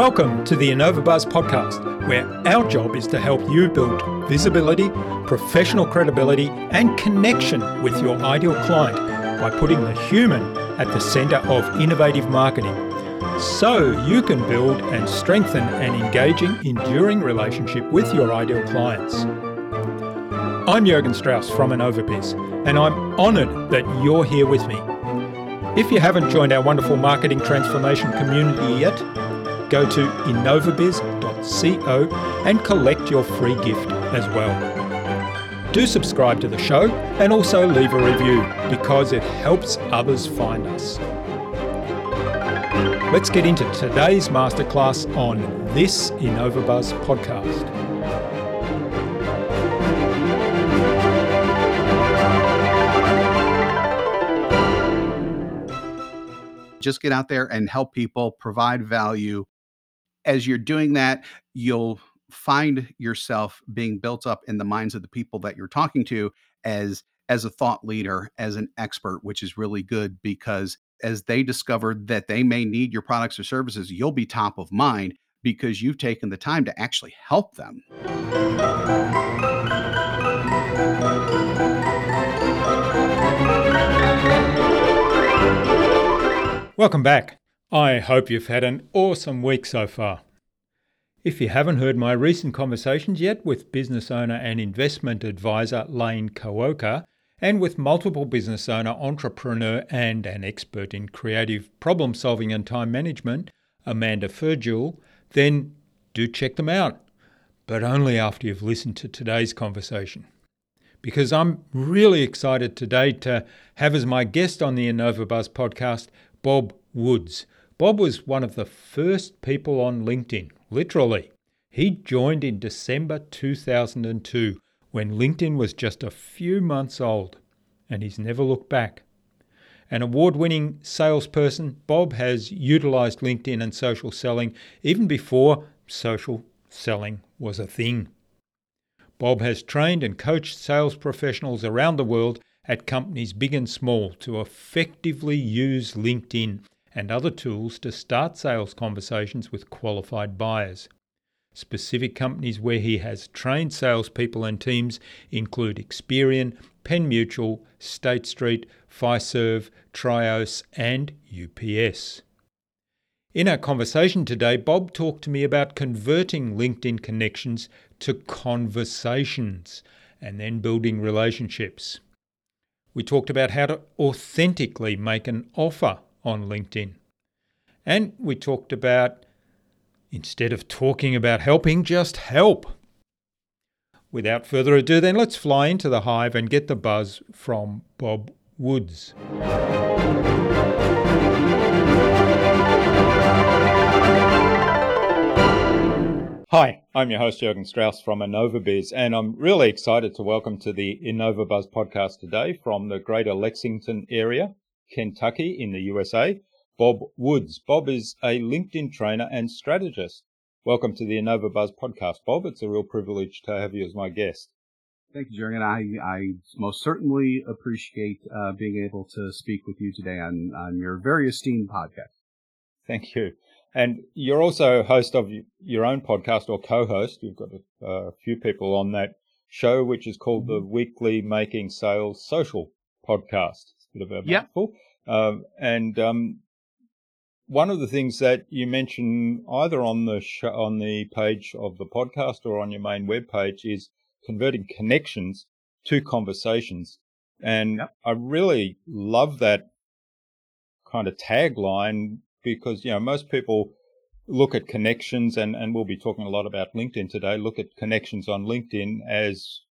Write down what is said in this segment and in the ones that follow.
Welcome to the InnovaBuzz podcast, where our job is to help you build visibility, professional credibility, and connection with your ideal client by putting the human at the center of innovative marketing so you can build and strengthen an engaging, enduring relationship with your ideal clients. I'm Jurgen Strauss from InnovaBiz, and I'm honored that you're here with me. If you haven't joined our wonderful marketing transformation community yet, go to innovabiz.co and collect your free gift as well. Do subscribe to the show and also leave a review because it helps others find us. Let's get into today's masterclass on this InnovaBuzz podcast. Just get out there and help people, provide value, as you're doing that, you'll find yourself being built up in the minds of the people that you're talking to as as a thought leader, as an expert, which is really good because as they discover that they may need your products or services, you'll be top of mind because you've taken the time to actually help them. Welcome back. I hope you've had an awesome week so far. If you haven't heard my recent conversations yet with business owner and investment advisor Lane Kawaoka, and with multiple business owner, entrepreneur, and an expert in creative problem solving and time management, Amanda Ferjul, then do check them out, but only after you've listened to today's conversation. Because I'm really excited today to have as my guest on the InnovaBuzz podcast Bob Woods, Bob was one of the first people on LinkedIn, literally. He joined in December 2002 when LinkedIn was just a few months old, and he's never looked back. An award winning salesperson, Bob has utilized LinkedIn and social selling even before social selling was a thing. Bob has trained and coached sales professionals around the world at companies big and small to effectively use LinkedIn and other tools to start sales conversations with qualified buyers. Specific companies where he has trained salespeople and teams include Experian, Penn Mutual, State Street, Fiserv, Trios, and UPS. In our conversation today, Bob talked to me about converting LinkedIn connections to conversations and then building relationships. We talked about how to authentically make an offer on LinkedIn. And we talked about, instead of talking about helping, just help. Without further ado, then let's fly into the hive and get the buzz from Bob Woods. Hi, I'm your host Jurgen Strauss from InnovaBiz, and I'm really excited to welcome to the InnovaBuzz podcast today from the greater Lexington area Kentucky in the USA, Bob Woods. Bob is a LinkedIn trainer and strategist. Welcome to the InnovaBuzz podcast, Bob. It's a real privilege to have you as my guest. Thank you, Jurgen. I, I most certainly appreciate uh, being able to speak with you today on, on your very esteemed podcast. Thank you. And you're also host of your own podcast or co-host. You've got a, a few people on that show, which is called mm-hmm. the Weekly Making Sales Social Podcast bit of a mouthful. Yep. Um, and um, one of the things that you mention either on the sh- on the page of the podcast or on your main web page is converting connections to conversations. And yep. I really love that kind of tagline because, you know, most people look at connections and, and we'll be talking a lot about LinkedIn today, look at connections on LinkedIn as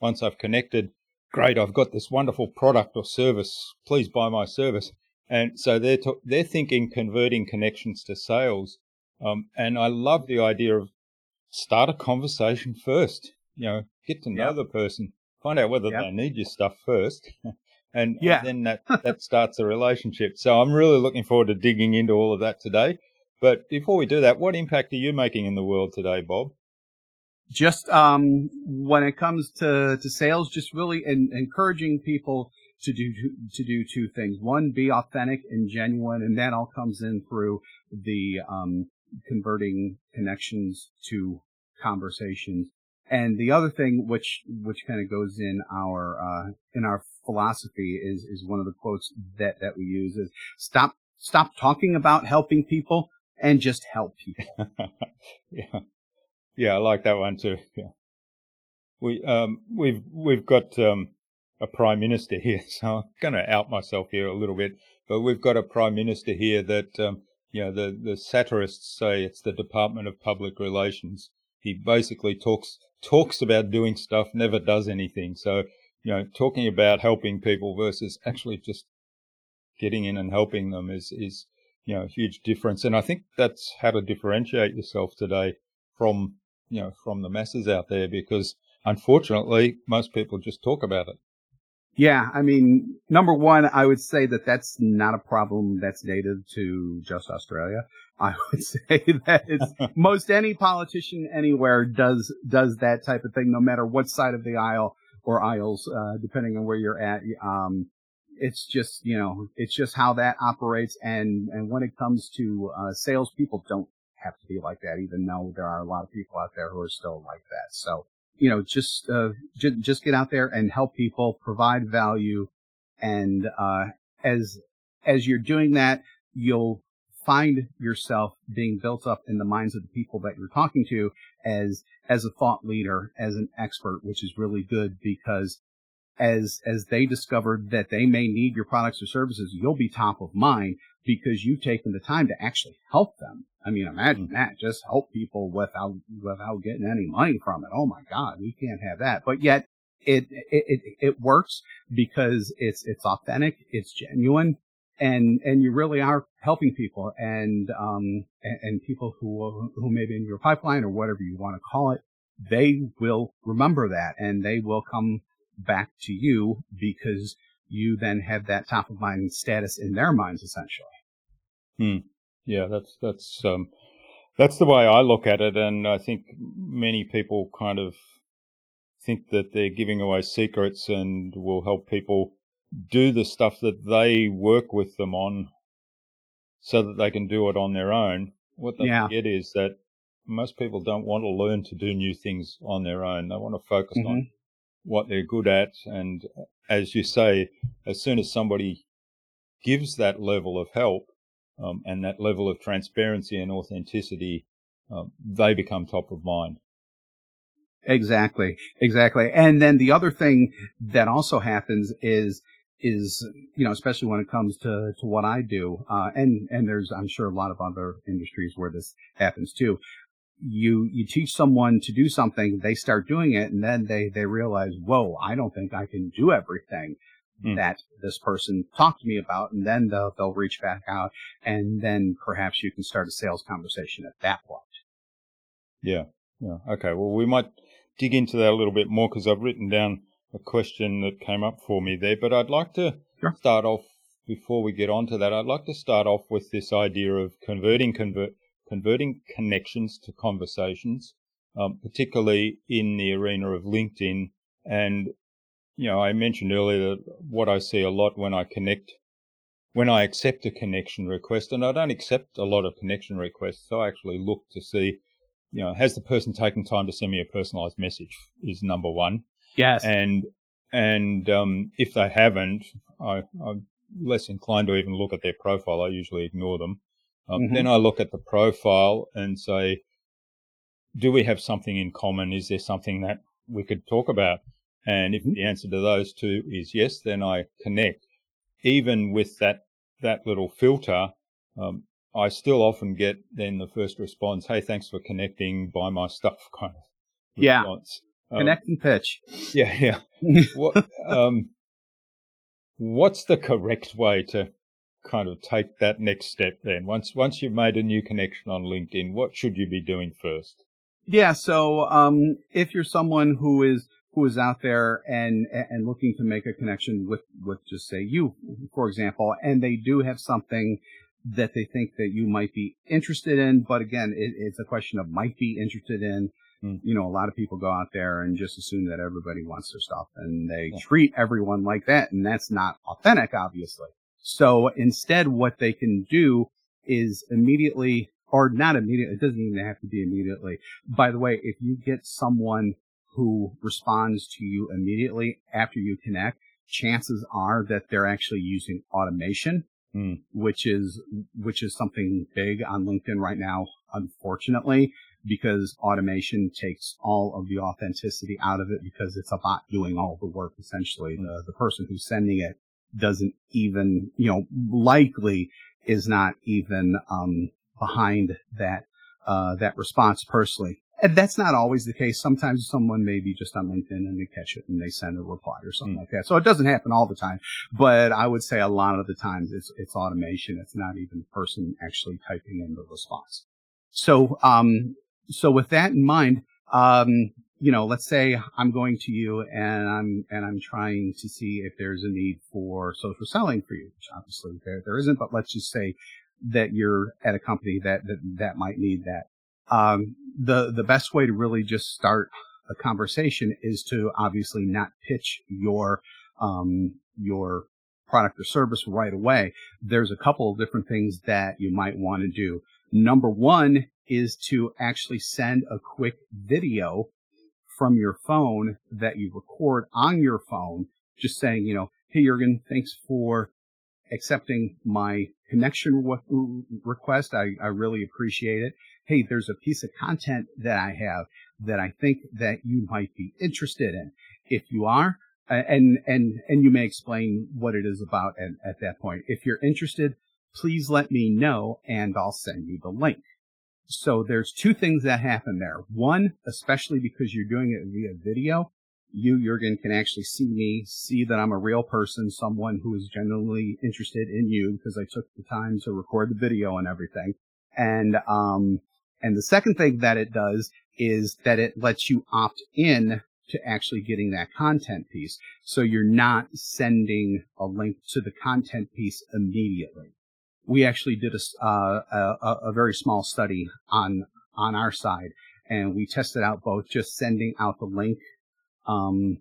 once I've connected, great, I've got this wonderful product or service, please buy my service. And so they're, to, they're thinking converting connections to sales. Um, and I love the idea of start a conversation first, you know, get to know yep. the person, find out whether yep. they need your stuff first. and, yeah. and then that, that starts a relationship. So I'm really looking forward to digging into all of that today. But before we do that, what impact are you making in the world today, Bob? Just um, when it comes to, to sales, just really in, encouraging people to do to do two things. One, be authentic and genuine, and that all comes in through the um, converting connections to conversations. And the other thing, which which kind of goes in our uh, in our philosophy, is is one of the quotes that that we use is stop stop talking about helping people and just help people. yeah, yeah, I like that one too. Yeah, we um we've we've got um a prime minister here, so I'm going to out myself here a little bit. But we've got a prime minister here that um, you know the the satirists say it's the Department of Public Relations. He basically talks talks about doing stuff, never does anything. So you know, talking about helping people versus actually just getting in and helping them is is you know a huge difference. And I think that's how to differentiate yourself today from you know from the masses out there because unfortunately most people just talk about it. Yeah, I mean, number one, I would say that that's not a problem that's native to just Australia. I would say that it's most any politician anywhere does does that type of thing, no matter what side of the aisle or aisles, uh, depending on where you're at. Um, it's just you know, it's just how that operates, and and when it comes to uh, sales, people don't have to be like that, even though there are a lot of people out there who are still like that. So you know, just uh, j- just get out there and help people, provide value, and uh, as as you're doing that, you'll find yourself being built up in the minds of the people that you're talking to as as a thought leader, as an expert, which is really good because as as they discover that they may need your products or services, you'll be top of mind because you've taken the time to actually help them. I mean, imagine that. Just help people without without getting any money from it. Oh my God, we can't have that. But yet it it it, it works because it's it's authentic, it's genuine, and and you really are helping people and um and, and people who who may be in your pipeline or whatever you want to call it. They will remember that and they will come back to you because you then have that top of mind status in their minds essentially. Hmm. Yeah, that's that's um, that's the way I look at it, and I think many people kind of think that they're giving away secrets and will help people do the stuff that they work with them on, so that they can do it on their own. What they yeah. forget is that most people don't want to learn to do new things on their own. They want to focus mm-hmm. on what they're good at, and as you say, as soon as somebody gives that level of help um, and that level of transparency and authenticity, um, they become top of mind. Exactly, exactly. And then the other thing that also happens is is you know especially when it comes to to what I do, uh, and and there's I'm sure a lot of other industries where this happens too you you teach someone to do something, they start doing it, and then they they realize, whoa, I don't think I can do everything mm. that this person talked to me about, and then they'll they'll reach back out, and then perhaps you can start a sales conversation at that point. Yeah, yeah, okay. Well, we might dig into that a little bit more because I've written down a question that came up for me there, but I'd like to sure. start off before we get on to that. I'd like to start off with this idea of converting convert converting connections to conversations, um, particularly in the arena of LinkedIn. And, you know, I mentioned earlier that what I see a lot when I connect, when I accept a connection request, and I don't accept a lot of connection requests, I actually look to see, you know, has the person taken time to send me a personalized message is number one. Yes. And, and, um, if they haven't, I, I'm less inclined to even look at their profile. I usually ignore them. Um, mm-hmm. Then I look at the profile and say, do we have something in common? Is there something that we could talk about? And if mm-hmm. the answer to those two is yes, then I connect. Even with that, that little filter, um, I still often get then the first response, Hey, thanks for connecting, buy my stuff kind of response. Yeah. Um, Connect and pitch. Yeah. Yeah. what, um, what's the correct way to kind of take that next step then? Once once you've made a new connection on LinkedIn, what should you be doing first? Yeah, so um, if you're someone who is who is out there and and looking to make a connection with with just say you, for example, and they do have something that they think that you might be interested in, but again, it, it's a question of might be interested in. Mm. You know, a lot of people go out there and just assume that everybody wants their stuff and they yeah. treat everyone like that. And that's not authentic, obviously. So instead, what they can do is immediately or not immediately. It doesn't even have to be immediately. By the way, if you get someone who responds to you immediately after you connect, chances are that they're actually using automation, Mm. which is which is something big on LinkedIn right now, unfortunately, because automation takes all of the authenticity out of it because it's a bot doing all the work essentially. The the person who's sending it doesn't even, you know, likely is not even um, behind that uh, that response personally. And that's not always the case. Sometimes someone may be just on LinkedIn and they catch it and they send a reply or something Mm. like that. So it doesn't happen all the time, but I would say a lot of the times it's it's automation. It's not even the person actually typing in the response. So um so with that in mind, um you know, let's say I'm going to you and I'm and I'm trying to see if there's a need for social selling for you, which obviously there there isn't, but let's just say that you're at a company that that, that might need that. Um, the the best way to really just start a conversation is to obviously not pitch your um, your product or service right away. There's a couple of different things that you might want to do. Number one is to actually send a quick video from your phone that you record on your phone, just saying, you know, hey Jurgen, thanks for accepting my connection re- request. I, I really appreciate it. Hey, there's a piece of content that I have that I think that you might be interested in. If you are, and, and, and you may explain what it is about at, at that point. If you're interested, please let me know and I'll send you the link. So there's two things that happen there. One, especially because you're doing it via video, you, Jurgen, can actually see me, see that I'm a real person, someone who is genuinely interested in you because I took the time to record the video and everything. And, um, and the second thing that it does is that it lets you opt in to actually getting that content piece. So you're not sending a link to the content piece immediately. We actually did a, uh, a, a very small study on, on our side and we tested out both just sending out the link um,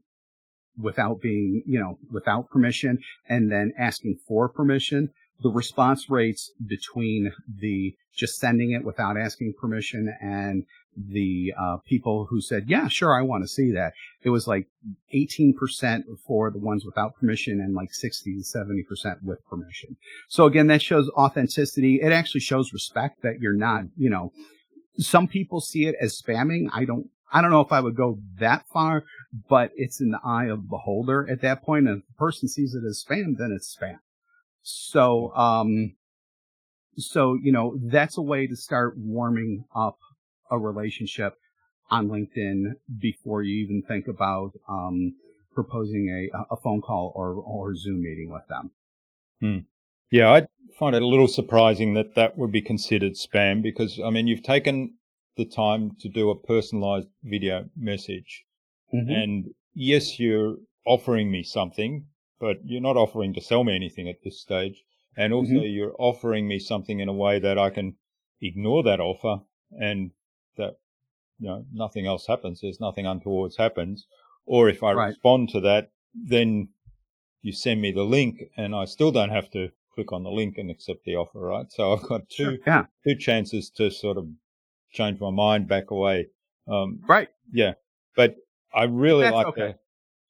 without being, you know, without permission and then asking for permission. The response rates between the just sending it without asking permission and the uh, people who said, yeah, sure, I want to see that. It was like 18% for the ones without permission and like 60 to 70% with permission. So again, that shows authenticity. It actually shows respect that you're not, you know, some people see it as spamming. I don't, I don't know if I would go that far, but it's in the eye of the beholder at that point. And if the person sees it as spam, then it's spam. So, um, so, you know, that's a way to start warming up a relationship on LinkedIn before you even think about, um, proposing a, a phone call or, or Zoom meeting with them. Hmm. Yeah, I find it a little surprising that that would be considered spam because, I mean, you've taken the time to do a personalized video message. Mm-hmm. And yes, you're offering me something, but you're not offering to sell me anything at this stage. And also Mhm. you're offering me something in a way that I can ignore that offer and that, you know, nothing else happens. There's nothing untowards happens. Or if I Right. respond to that, then you send me the link and I still don't have to click on the link and accept the offer, right? So I've got two, Sure. Yeah. two chances to sort of change my mind back away. Um, Right. yeah, but I really That's like okay.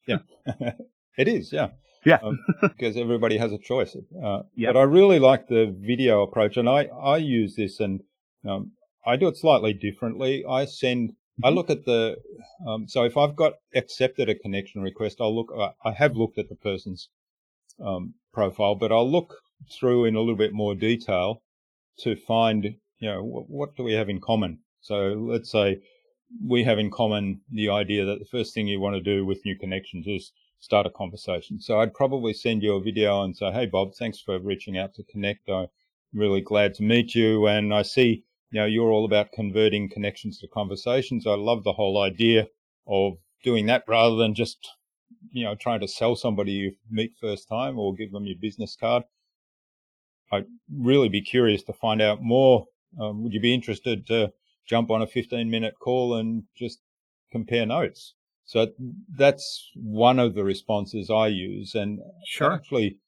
the, yeah, it is, yeah, Yeah. um, because everybody has a choice. Uh, Yep. But I really like the video approach, and I I use this, and um, I do it slightly differently. I send, I Mhm. look at the, um, so if I've got accepted a connection request, I'll look. I- I have looked at the person's um, profile, but I'll look through in a little bit more detail to find, you know, what, what do we have in common? So let's say we have in common the idea that the first thing you want to do with new connections is start a conversation. So I'd probably send you a video and say, Hey, Bob, thanks for reaching out to connect. I'm really glad to meet you. And I see, you know, you're all about converting connections to conversations. I love the whole idea of doing that rather than just, you know, trying to sell somebody you meet first time or give them your business card. I'd really be curious to find out more. Um, would you be interested to jump on a 15 minute call and just compare notes? So that's one of the responses I use. And Sure. actually,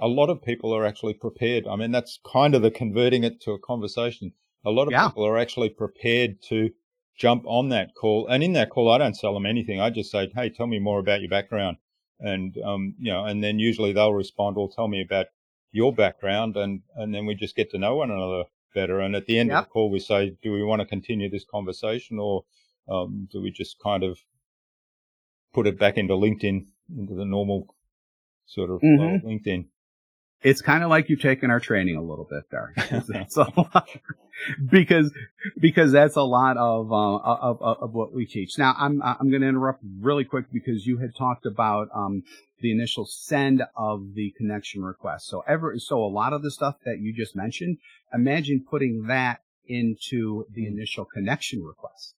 a lot of people are actually prepared. I mean, that's kind of the converting it to a conversation. a lot of Yeah. people are actually prepared to jump on that call. And in that call, I don't sell them anything. I just say, Hey, tell me more about your background. And, um, you know, and then usually they'll respond, well, tell me about your background. And, and then we just get to know one another better. And at the end Yep. of the call, we say, do we want to continue this conversation or, um, do we just kind of put it back into LinkedIn, into the normal sort of of LinkedIn? It's kind of like you've taken our training a little bit there. That's a lot, because because that's a lot of, uh, of of what we teach. Now I'm I'm going to interrupt really quick because you had talked about um, the initial send of the connection request. So ever so a lot of the stuff that you just mentioned, imagine putting that into the initial connection request.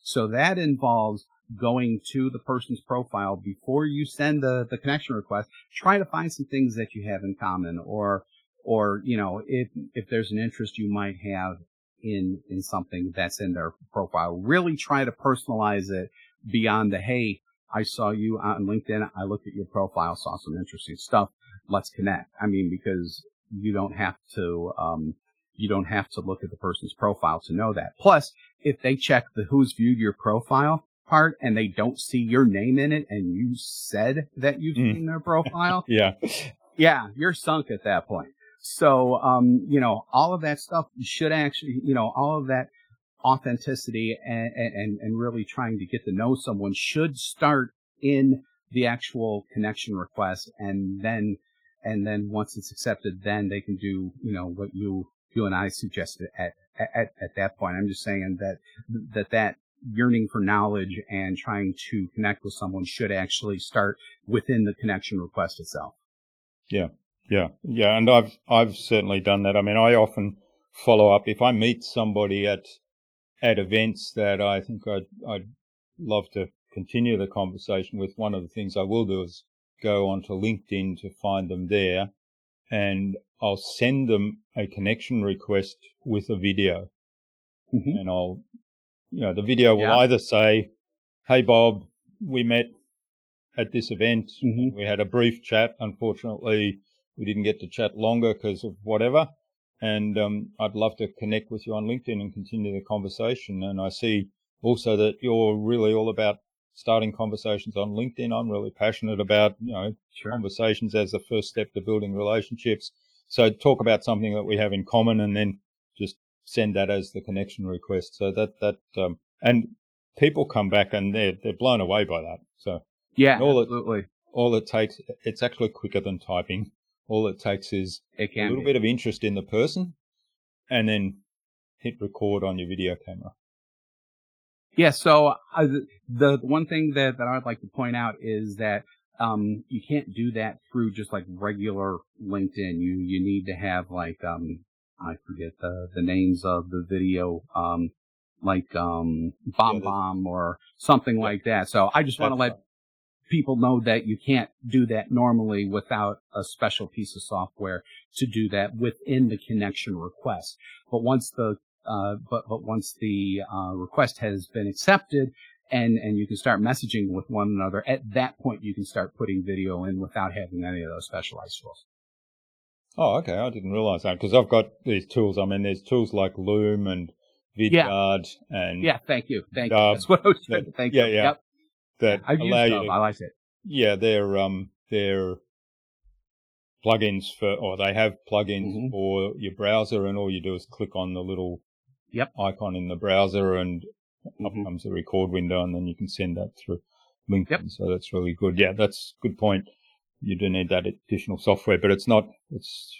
So that involves going to the person's profile before you send the, the connection request, try to find some things that you have in common or, or, you know, if, if there's an interest you might have in, in something that's in their profile, really try to personalize it beyond the, Hey, I saw you on LinkedIn. I looked at your profile, saw some interesting stuff. Let's connect. I mean, because you don't have to, um, you don't have to look at the person's profile to know that. Plus, if they check the who's viewed your profile part and they don't see your name in it and you said that you've Mm. seen their profile, Yeah. yeah, you're sunk at that point. So, um, you know, all of that stuff should actually, you know, all of that authenticity and, and, and really trying to get to know someone should start in the actual connection request. And then, and then once it's accepted, then they can do, you know, what you, you and I suggested at, at, at that point. I'm just saying that, that, that yearning for knowledge and trying to connect with someone should actually start within the connection request itself. Yeah, yeah, Yeah. and I've I've certainly done that. I mean, I often follow up if I meet somebody at at events that I think I'd I'd love to continue the conversation with. One of the things I will do is go onto LinkedIn to find them there, and I'll send them a connection request with a video, Mhm. and I'll you know the video will Yeah. either say, "Hey Bob, we met at this event. Mhm. We had a brief chat. Unfortunately, we didn't get to chat longer because of whatever. And um, I'd love to connect with you on LinkedIn and continue the conversation. And I see also that you're really all about starting conversations on LinkedIn. I'm really passionate about you know Sure. conversations as the first step to building relationships. So talk about something that we have in common, and then just send that as the connection request. So that that um, and people come back and they're they're blown away by that. So Yeah, all it- absolutely. all it takes it's actually quicker than typing all it takes is It a little be. bit of interest in the person and then hit record on your video camera Yeah. So uh, the, the one thing that, that I'd like to point out is that um, you can't do that through just like regular LinkedIn. You you need to have like um, I forget the the names of the video um, like um, BombBomb or something like that. So I just want to let people know that you can't do that normally without a special piece of software to do that within the connection request. But once the uh, but but once the uh, request has been accepted and and you can start messaging with one another, at that point you can start putting video in without having any of those specialized tools. Oh okay i didn't realize that because i've got these tools i mean there's tools like loom and Yeah. vidyard and Yeah, thank you, thank Uh, you. That's what I was trying that- to thank yeah, you. yeah. Yep. that I've used allow you to I like it. yeah they're um they're plugins for or they have plugins Mhm. for your browser and all you do is click on the little Yep. icon in the browser and up Mhm. comes the record window and then you can send that through LinkedIn. Yep. So that's really good. Yeah, that's a good point. You do need that additional software, but it's not, it's,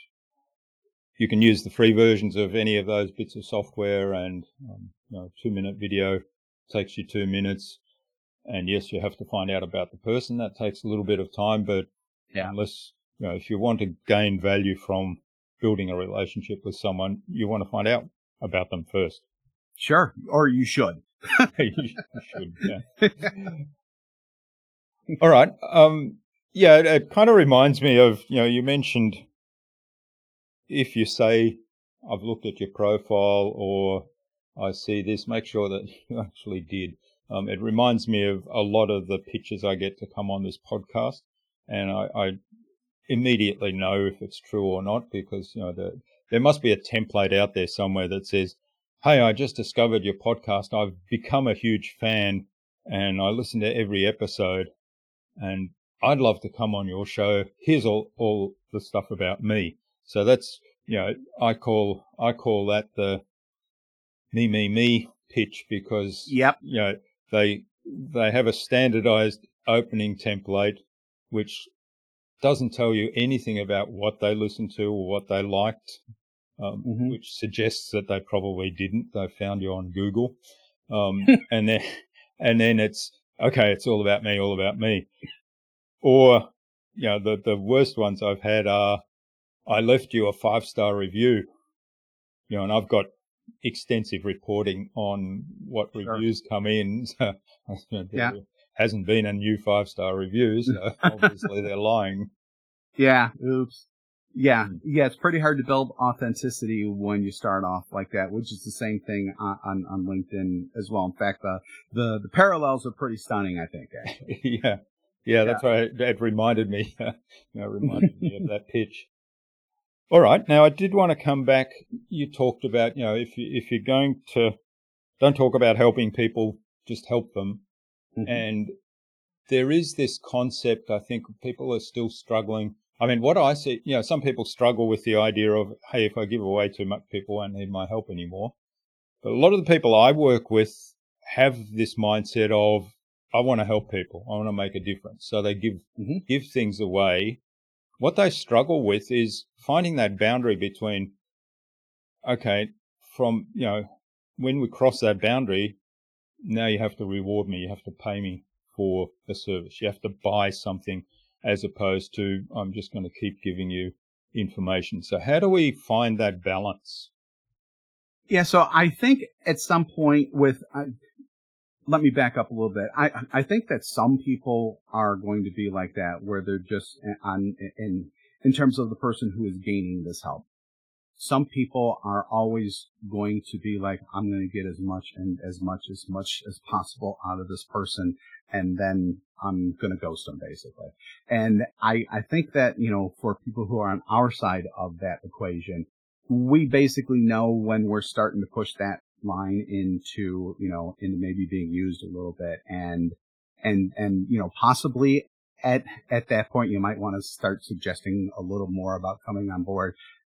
you can use the free versions of any of those bits of software and, um, you know, two minute video takes you two minutes. And yes, you have to find out about the person. That takes a little bit of time, but Yeah. unless, you know, if you want to gain value from building a relationship with someone, you want to find out about them first. Sure, or you should. you should, yeah. All right. Um, yeah, it, it kind of reminds me of, you know, you mentioned if you say, I've looked at your profile or I see this, make sure that you actually did. Um, it reminds me of a lot of the pitches I get to come on this podcast and I, I immediately know if it's true or not because, you know, the, there must be a template out there somewhere that says, Hey, I just discovered your podcast. I've become a huge fan and I listen to every episode and I'd love to come on your show. Here's all, all the stuff about me. So that's, you know, I call, I call that the me, me, me pitch because, Yep. you know, they, they have a standardized opening template, which doesn't tell you anything about what they listened to or what they liked, um, Mhm. which suggests that they probably didn't. They found you on Google. Um, and then, and then it's, okay, it's all about me, all about me. Or, you know, the, the worst ones I've had are, I left you a five star review, you know, and I've got extensive reporting on what Sure. reviews come in. So, Yeah. there hasn't been a new five star review. So obviously they're lying. Yeah. Oops. Yeah. Mm. Yeah. It's pretty hard to build authenticity when you start off like that, which is the same thing on, on, on LinkedIn as well. In fact, the, the, the parallels are pretty stunning, I think. actually. yeah. Yeah, that's why it, it reminded me, you know, reminded me of that pitch. All right. Now I did want to come back. You talked about, you know, if you, if you're going to, don't talk about helping people, just help them. Mhm. And there is this concept, I think people are still struggling. I mean, what I see, you know, some people struggle with the idea of, hey, if I give away too much, people won't need my help anymore. But a lot of the people I work with have this mindset of, I want to help people. I want to make a difference. So they give, Mhm. give things away. What they struggle with is finding that boundary between, okay, from, you know, when we cross that boundary, now you have to reward me. You have to pay me for the service. You have to buy something as opposed to I'm just going to keep giving you information. So how do we find that balance? Yeah, so I think at some point with, uh, let me back up a little bit. I I think that some people are going to be like that, where they're just on in in terms of the person who is gaining this help. Some people are always going to be like, I'm going to get as much and as much as much as possible out of this person, and then I'm going to ghost them basically. And I I think that you know for people who are on our side of that equation, we basically know when we're starting to push that line into, you know, into maybe being used a little bit. And, and, and, you know, possibly at, at that point, you might want to start suggesting a little more about coming on board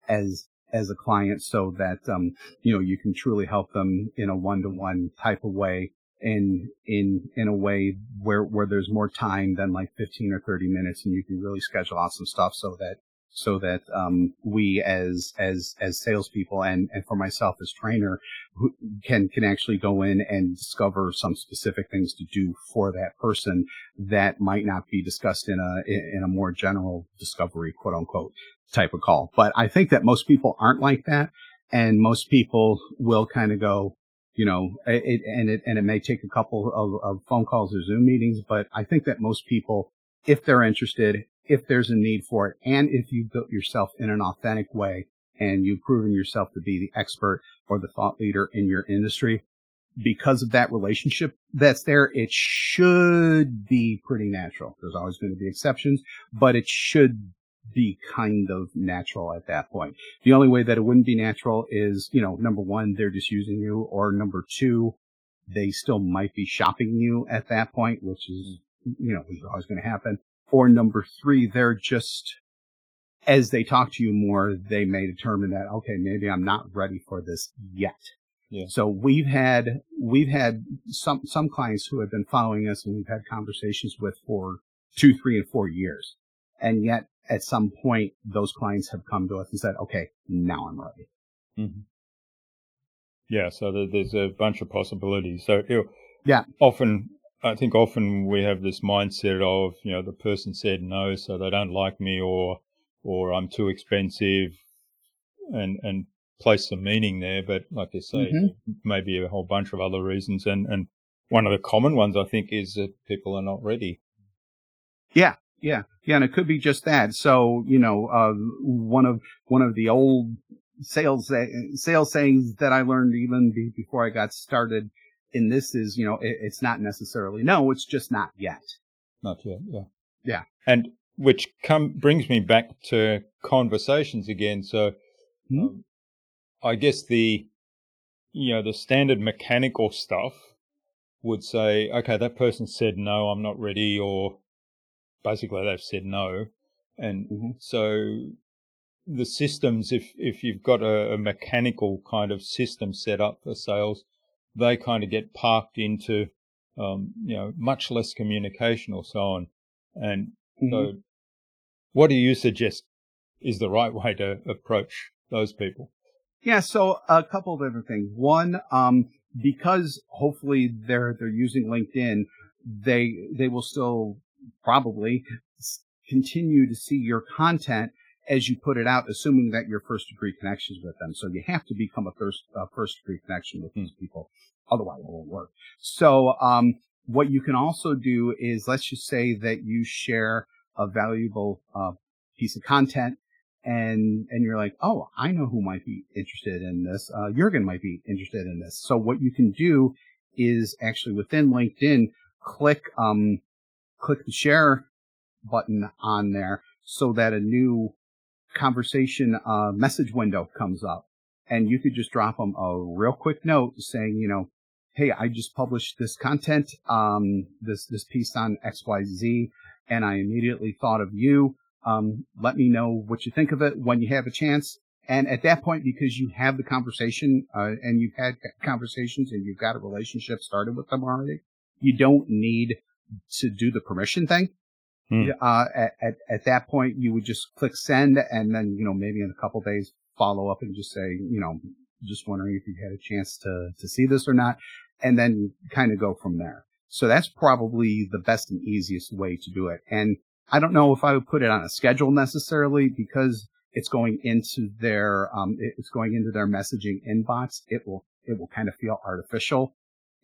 as, as a client so that, um, you know, you can truly help them in a one-to-one type of way in, in, in a way where, where there's more time than like 15 or 30 minutes and you can really schedule out some stuff so that so that um, we as as as salespeople and and for myself as trainer who can can actually go in and discover some specific things to do for that person that might not be discussed in a in a more general discovery quote unquote type of call. But I think that most people aren't like that, and most people will kind of go. You know, it, and it and it may take a couple of, of phone calls or Zoom meetings, but I think that most people, if they're interested, if there's a need for it and if you built yourself in an authentic way and you've proven yourself to be the expert or the thought leader in your industry because of that relationship that's there it should be pretty natural. There's always going to be exceptions but it should be kind of natural at that point. The only way that it wouldn't be natural is you know number one they're just using you or number two they still might be shopping you at that point which is you know is always going to happen or number three, they're just, as they talk to you more, they may determine that, okay, maybe I'm not ready for this yet. Yeah. So we've had, we've had some, some clients who have been following us and we've had conversations with for two, three, and four years. And yet at some point, those clients have come to us and said, okay, now I'm ready. Mm-hmm. Yeah. So there's a bunch of possibilities. So Yeah. often I think often we have this mindset of, you know, the person said no, so they don't like me or, or I'm too expensive and, and place some meaning there. But like you say, Mhm. maybe a whole bunch of other reasons. And, and one of the common ones I think is that people are not ready. Yeah, yeah, yeah, and it could be just that. So you know, uh, one of one of the old sales sales sayings that I learned even before I got started in this is, you know, it, it's not necessarily no, it's just not yet. Not yet. Yeah. Yeah. And which come brings me back to conversations again. So Hmm. um, I guess the you know, the standard mechanical stuff would say, okay, that person said no, I'm not ready, or basically they've said no. And mm-hmm. so the systems, if, if you've got a, a, mechanical kind of system set up for sales, they kind of get parked into, um, you know, much less communication or so on. And mm-hmm. so what do you suggest is the right way to approach those people? Yeah, so a couple of different things. One, um, because hopefully they're they're using LinkedIn, they they will still probably continue to see your content as you put it out, assuming that you're first degree connections with them. So you have to become a first uh, first degree connection with these people, otherwise it won't work. So um, what you can also do is let's just say that you share a valuable uh, piece of content and and you're like, oh, I know who might be interested in this. Uh, Jurgen might be interested in this. So what you can do is actually within LinkedIn, click um, click the share button on there so that a new conversation uh, message window comes up, and you could just drop them a real quick note saying, you know, hey, I just published this content, um, this this piece on X Y Z, and I immediately thought of you. Um, let me know what you think of it when you have a chance. And at that point, because you have the conversation uh, and you've had conversations and you've got a relationship started with them already, you don't need to do the permission thing. Hmm. Uh, at, at, at, that point, you would just click send and then, you know, maybe in a couple days follow up and just say, you know, just wondering if you had a chance to, to see this or not. And then kind of go from there. So that's probably the best and easiest way to do it. And I don't know if I would put it on a schedule necessarily because it's going into their um, it's going into their messaging inbox. It will it will kind of feel artificial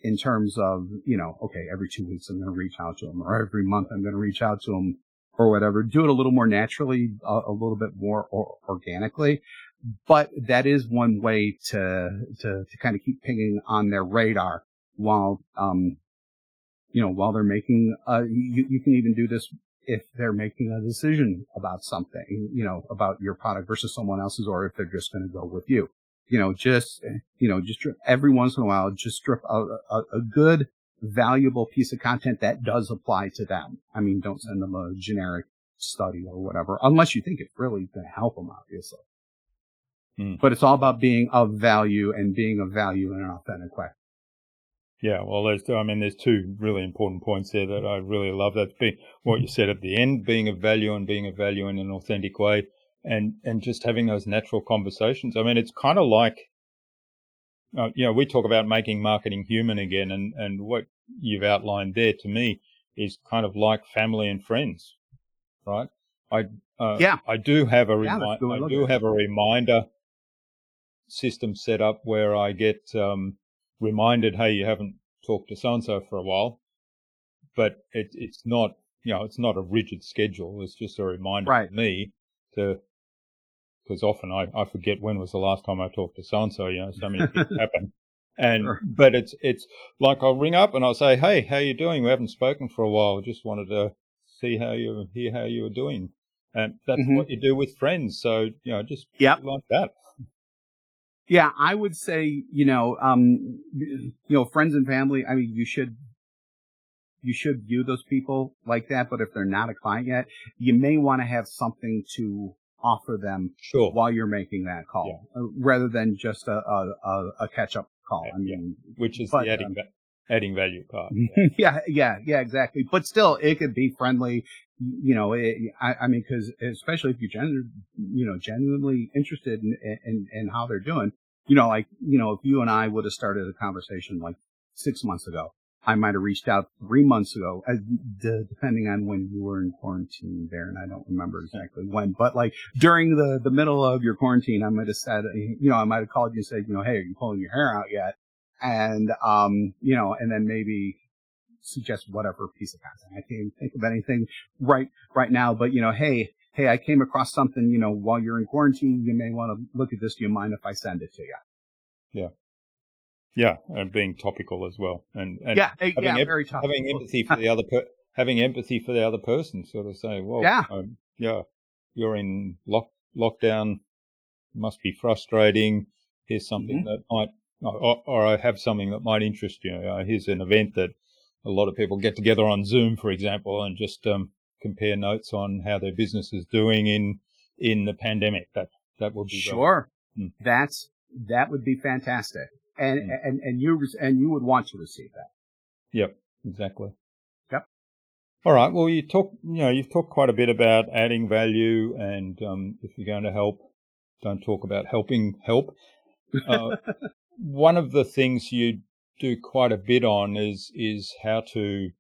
in terms of you know okay every two weeks I'm going to reach out to them or every month I'm going to reach out to them or whatever. Do it a little more naturally, a, a little bit more or, organically. But that is one way to, to, to kind of keep pinging on their radar while, um, you know, while they're making, uh, you, you can even do this if they're making a decision about something, you know, about your product versus someone else's, or if they're just going to go with you. You know, just, you know, just every once in a while, just strip a, a, a good, valuable piece of content that does apply to them. I mean, don't send them a generic study or whatever, unless you think it's really going to help them, obviously. Hmm. But it's all about being of value and being of value in an authentic way. Yeah, well, there's, I mean, there's two really important points there that I really love. That's being what you said at the end, being of value and being of value in an authentic way, and and just having those natural conversations. I mean, it's kind of like, uh, you know, we talk about making marketing human again, and and what you've outlined there to me is kind of like family and friends, right? I uh, yeah, I do have a yeah, I do have a reminder system set up where I get um, reminded, hey, you haven't talked to so and so for a while, but it, it's not, you know, it's not a rigid schedule. It's just a reminder right. for me to, because often I, I forget when was the last time I talked to so and so. You know, so many things happen. And sure. but it's it's like I'll ring up and I'll say, hey, how you doing? We haven't spoken for a while. Just wanted to see how you hear how you were doing. And that's mm-hmm. what you do with friends. So you know, just yep. like that. Yeah, I would say, you know, um, you know, friends and family. I mean, you should, you should view those people like that. But if they're not a client yet, you may want to have something to offer them sure. while you're making that call, yeah. Uh, rather than just a a, a catch up call. Yeah, I mean, yeah. which is but, the adding um, adding value part. Yeah. yeah, yeah, exactly. But still, it could be friendly. You know, it, I, I mean, because especially if you're genu- you know genuinely interested in, in in how they're doing, you know, like you know, if you and I would have started a conversation like six months ago, I might have reached out three months ago, depending on when you were in quarantine there, and I don't remember exactly when, but like during the the middle of your quarantine, I might have said, you know, I might have called you and said, you know, hey, are you pulling your hair out yet? And um, you know, and then maybe suggest whatever piece of content. I can't think of anything right right now, but you know, hey, hey, I came across something, you know, while you're in quarantine, you may want to look at this. Do you mind if I send it to you? Yeah. Yeah, and being topical as well, and, and yeah, having yeah, em- very topical. having empathy for the other, per- having empathy for the other person, sort of saying, well, yeah, um, yeah, you're in lock lockdown, must be frustrating. Here's something mm-hmm. that might or, or I have something that might interest you. Uh, here's an event that a lot of people get together on Zoom, for example, and just um, compare notes on how their business is doing in in the pandemic. That that would be sure. Hmm. That's that would be fantastic, and hmm. and and you and you would want to receive that. Yep, exactly. Yep. All right. Well, you talk. You know, you've talked quite a bit about adding value, and um, if you're going to help, don't talk about helping help. Uh, one of the things you do quite a bit on is is how to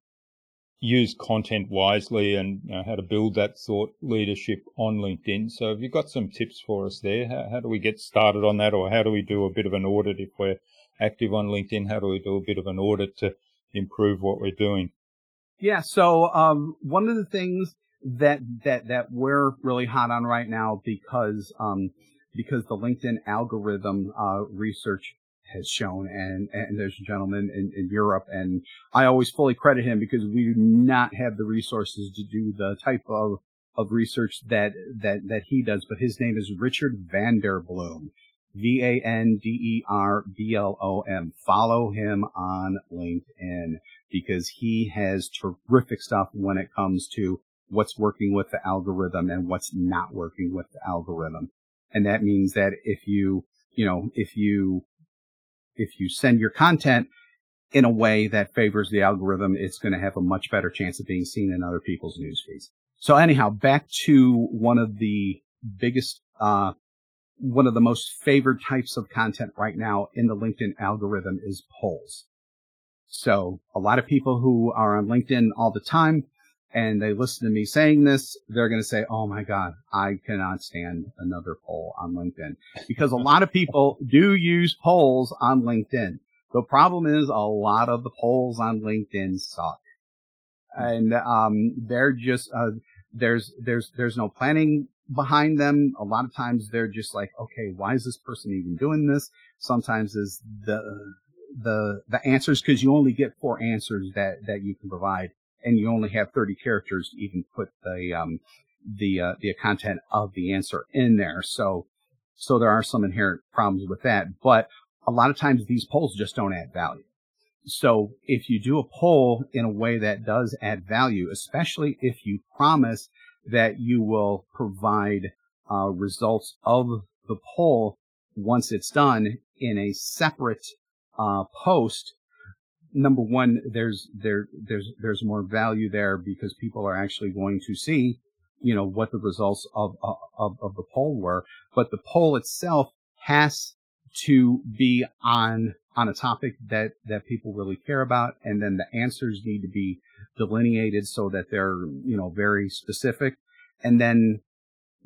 use content wisely and you know, how to build that thought leadership on LinkedIn. So have you got some tips for us there? How, how do we get started on that or how do we do a bit of an audit if we're active on LinkedIn? How do we do a bit of an audit to improve what we're doing? Yeah. So, um, one of the things that, that, that we're really hot on right now because, um, because the LinkedIn algorithm, uh, research has shown. And, and there's a gentleman in, in Europe, and I always fully credit him because we do not have the resources to do the type of of research that that that he does. But his name is Richard van der Blom. V A N D E R B L O M. Follow him on LinkedIn because he has terrific stuff when it comes to what's working with the algorithm and what's not working with the algorithm. And that means that if you, you know, if you if you send your content in a way that favors the algorithm, it's going to have a much better chance of being seen in other people's news feeds. So anyhow, back to one of the biggest, uh, one of the most favored types of content right now in the LinkedIn algorithm is polls. So a lot of people who are on LinkedIn all the time and they listen to me saying this, they're going to say, Oh my God, I cannot stand another poll on LinkedIn because a lot of people do use polls on LinkedIn. The problem is a lot of the polls on LinkedIn suck and, um, they're just, uh, there's, there's, there's no planning behind them. A lot of times they're just like, okay, why is this person even doing this? Sometimes is the, the, the answers because you only get four answers that, that you can provide and you only have 30 characters to even put the um, the uh, the content of the answer in there. So so there are some inherent problems with that, but a lot of times these polls just don't add value. So if you do a poll in a way that does add value, especially if you promise that you will provide uh, results of the poll once it's done in a separate uh, post number one, there's there there's there's more value there because people are actually going to see, you know, what the results of of of the poll were. But the poll itself has to be on on a topic that that people really care about, and then the answers need to be delineated so that they're you know very specific. And then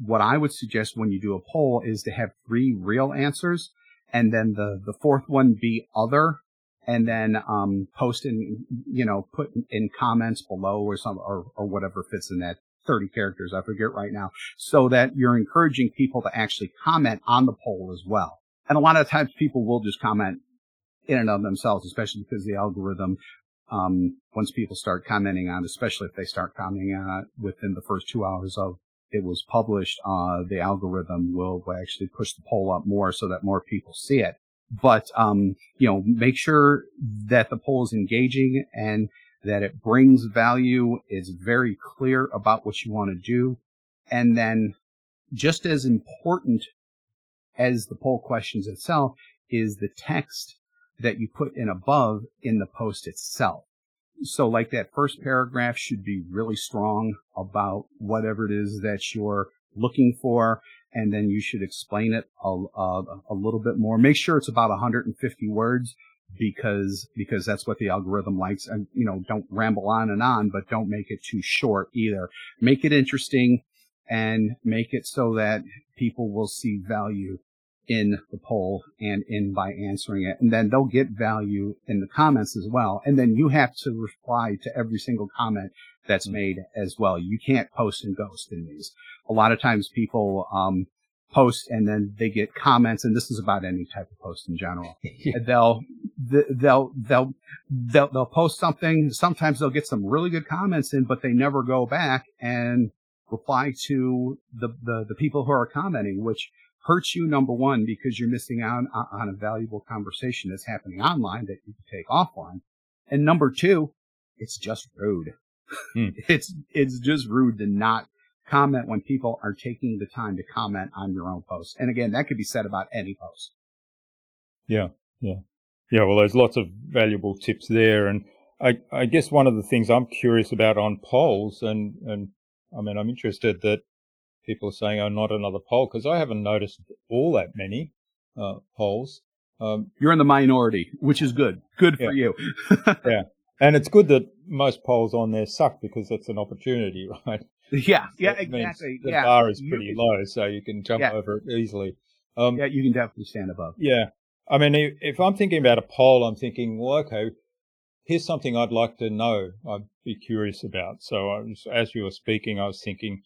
what I would suggest when you do a poll is to have three real answers, and then the the fourth one be other and then um, post in, you know, put in comments below or some or, or whatever fits in that 30 characters. I forget right now, so that you're encouraging people to actually comment on the poll as well. And a lot of times people will just comment in and of themselves, especially because the algorithm, um, once people start commenting on, especially if they start commenting on it within the first two hours of it was published, uh, the algorithm will actually push the poll up more so that more people see it but um, you know, make sure that the poll is engaging and that it brings value, is very clear about what you want to do, and then just as important as the poll questions itself is the text that you put in above in the post itself. So like that first paragraph should be really strong about whatever it is that you're looking for and then you should explain it a, a, a little bit more. Make sure it's about 150 words because because that's what the algorithm likes. And you know, don't ramble on and on, but don't make it too short either. Make it interesting and make it so that people will see value in the poll and in by answering it. And then they'll get value in the comments as well. And then you have to reply to every single comment that's made as well. You can't post and ghost in these. A lot of times people, um, post and then they get comments and this is about any type of post in general they'll they'll they'll they'll they'll post something sometimes they'll get some really good comments in but they never go back and reply to the the, the people who are commenting which hurts you, number one, because you're missing out on, a valuable conversation that's happening online that you can take offline. And number two, it's just rude. Hmm. It's, it's just rude to not comment when people are taking the time to comment on your own post. And again, that could be said about any post. Yeah. Yeah. Yeah. Well, there's lots of valuable tips there. And I, I guess one of the things I'm curious about on polls and, and I mean, I'm interested that people are saying, oh, not another poll, because I haven't noticed all that many uh, polls. Um, You're in the minority, which is good. Good for you. yeah. And it's good that most polls on there suck because that's an opportunity, right? Yeah, yeah, exactly. The yeah. bar is pretty low, so you can jump yeah. over it easily. Um, yeah, you can definitely stand above. Yeah. I mean, if I'm thinking about a poll, I'm thinking, well, okay, here's something I'd like to know. I'd be curious about. So was, as you were speaking, I was thinking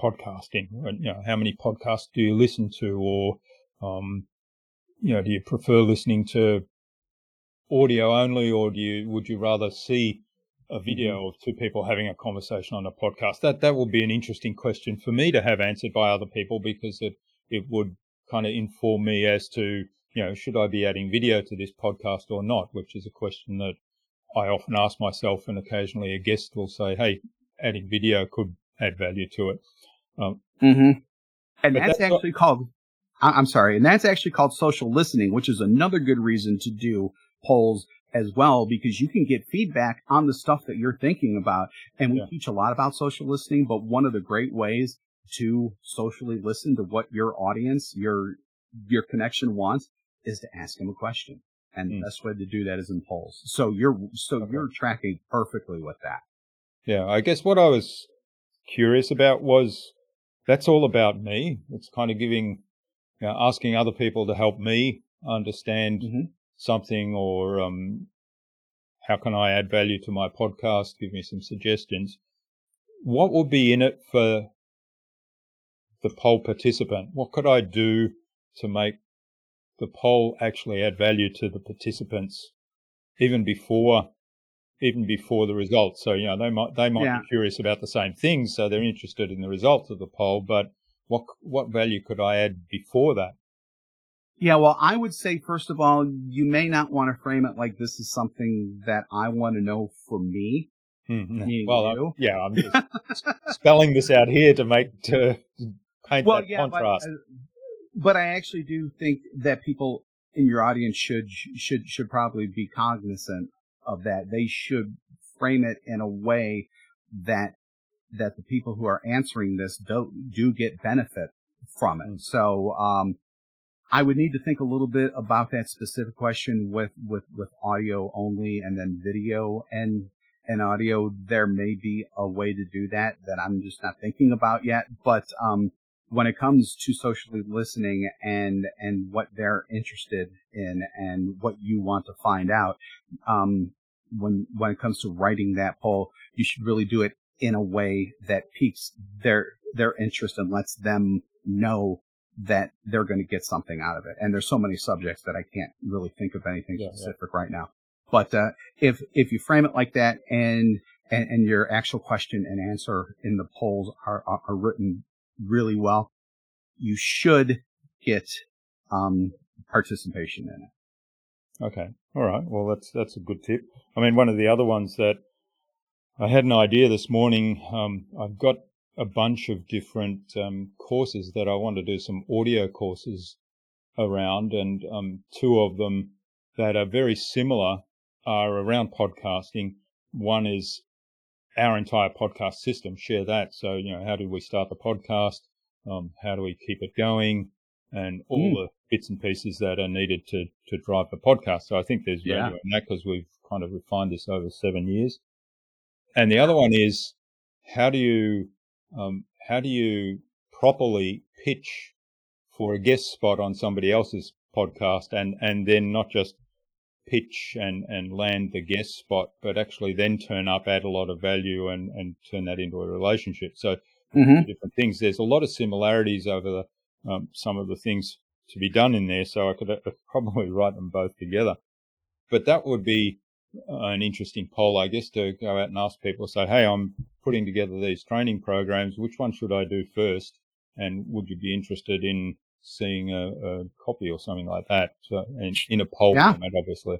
podcasting. You know, how many podcasts do you listen to, or um, you know, do you prefer listening to audio only, or do you would you rather see a video mm-hmm. of two people having a conversation on a podcast? That that will be an interesting question for me to have answered by other people because it it would kind of inform me as to you know should I be adding video to this podcast or not, which is a question that I often ask myself, and occasionally a guest will say, "Hey, adding video could add value to it." Um, mm-hmm. And that's, that's, actually called. I'm sorry, and that's actually called social listening, which is another good reason to do polls as well because you can get feedback on the stuff that you're thinking about. And we yeah. teach a lot about social listening, but one of the great ways to socially listen to what your audience, your your connection wants is to ask them a question. And mm. the best way to do that is in polls. So you're so okay. you're tracking perfectly with that. Yeah, I guess what I was curious about was that's all about me. It's kind of giving, you know, asking other people to help me understand mm-hmm something or um, how can I add value to my podcast? Give me some suggestions. What would be in it for the poll participant? What could I do to make the poll actually add value to the participants even before even before the results. So, you know, they might they might yeah. be curious about the same things, so they're interested in the results of the poll, but what what value could I add before that? Yeah, well, I would say, first of all, you may not want to frame it like this is something that I want to know for me. Mm-hmm. Well, I'm, yeah, I'm just spelling this out here to make to paint well, that yeah, contrast. But, uh, but I actually do think that people in your audience should should should probably be cognizant of that. They should frame it in a way that that the people who are answering this do do get benefit from it. Mm. So, um, I would need to think a little bit about that specific question with, with, with audio only and then video and, and audio. There may be a way to do that that I'm just not thinking about yet. But, um, when it comes to socially listening and, and what they're interested in and what you want to find out, um, when, when it comes to writing that poll, you should really do it in a way that piques their, their interest and lets them know that they're going to get something out of it. And there's so many subjects that I can't really think of anything yeah, specific yeah. right now. But uh, if if you frame it like that, and, and and your actual question and answer in the polls are are, are written really well, you should get um, participation in it. Okay, all right. Well, that's that's a good tip. I mean, one of the other ones that I had an idea this morning. Um, I've got a bunch of different um, courses that I want to do some audio courses around, and um, two of them that are very similar are around podcasting. One is our entire podcast system, share that. So, you know, how do we start the podcast? Um, how do we keep it going? And all mm. the bits and pieces that are needed to, to drive the podcast. So I think there's value yeah. in that because we've kind of refined this over seven years. And the other one is how do you um, how do you properly pitch for a guest spot on somebody else's podcast and, and then not just pitch and, and land the guest spot, but actually then turn up, add a lot of value and, and turn that into a relationship. So mm-hmm. different things. There's a lot of similarities over the, um, some of the things to be done in there. So I could uh, probably write them both together, but that would be an interesting poll, I guess, to go out and ask people, say, hey, I'm putting together these training programs. Which one should I do first? and would you be interested in seeing a, a copy or something like that so, in, in a poll Yeah. format, obviously.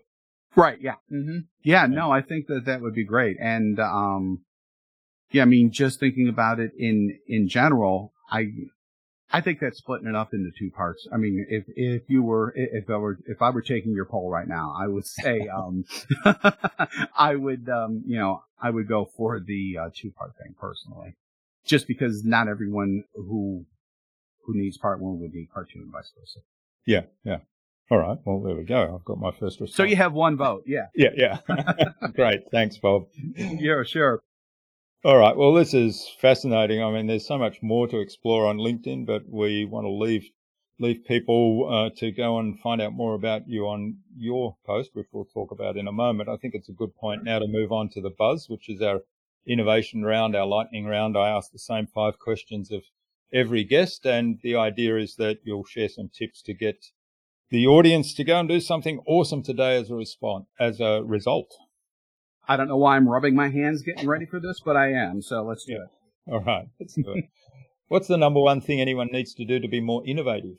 Right. Yeah. hmm Yeah. No, I think that that would be great. And, um, yeah, I mean, just thinking about it in, in general, I, I think that's splitting it up into two parts. I mean, if, if you were, if I were, if I were taking your poll right now, I would say, um, I would, um, you know, I would go for the uh, two part thing personally, just because not everyone who, who needs part one would need part two and vice versa. Yeah, yeah. All right. Well, there we go. I've got my first response. So you have one vote. Yeah. yeah, yeah. Great. Thanks, Bob. Yeah, sure. All right. Well, this is fascinating. I mean, there's so much more to explore on LinkedIn, but we want to leave leave people uh, to go and find out more about you on your post, which we'll talk about in a moment. I think it's a good point now to move on to the buzz, which is our innovation round, our lightning round. I ask the same five questions of every guest, and the idea is that you'll share some tips to get the audience to go and do something awesome today as a response, as a result. I don't know why I'm rubbing my hands getting ready for this, but I am. So let's do Yeah. it. All right. Let's do it. What's the number one thing anyone needs to do to be more innovative?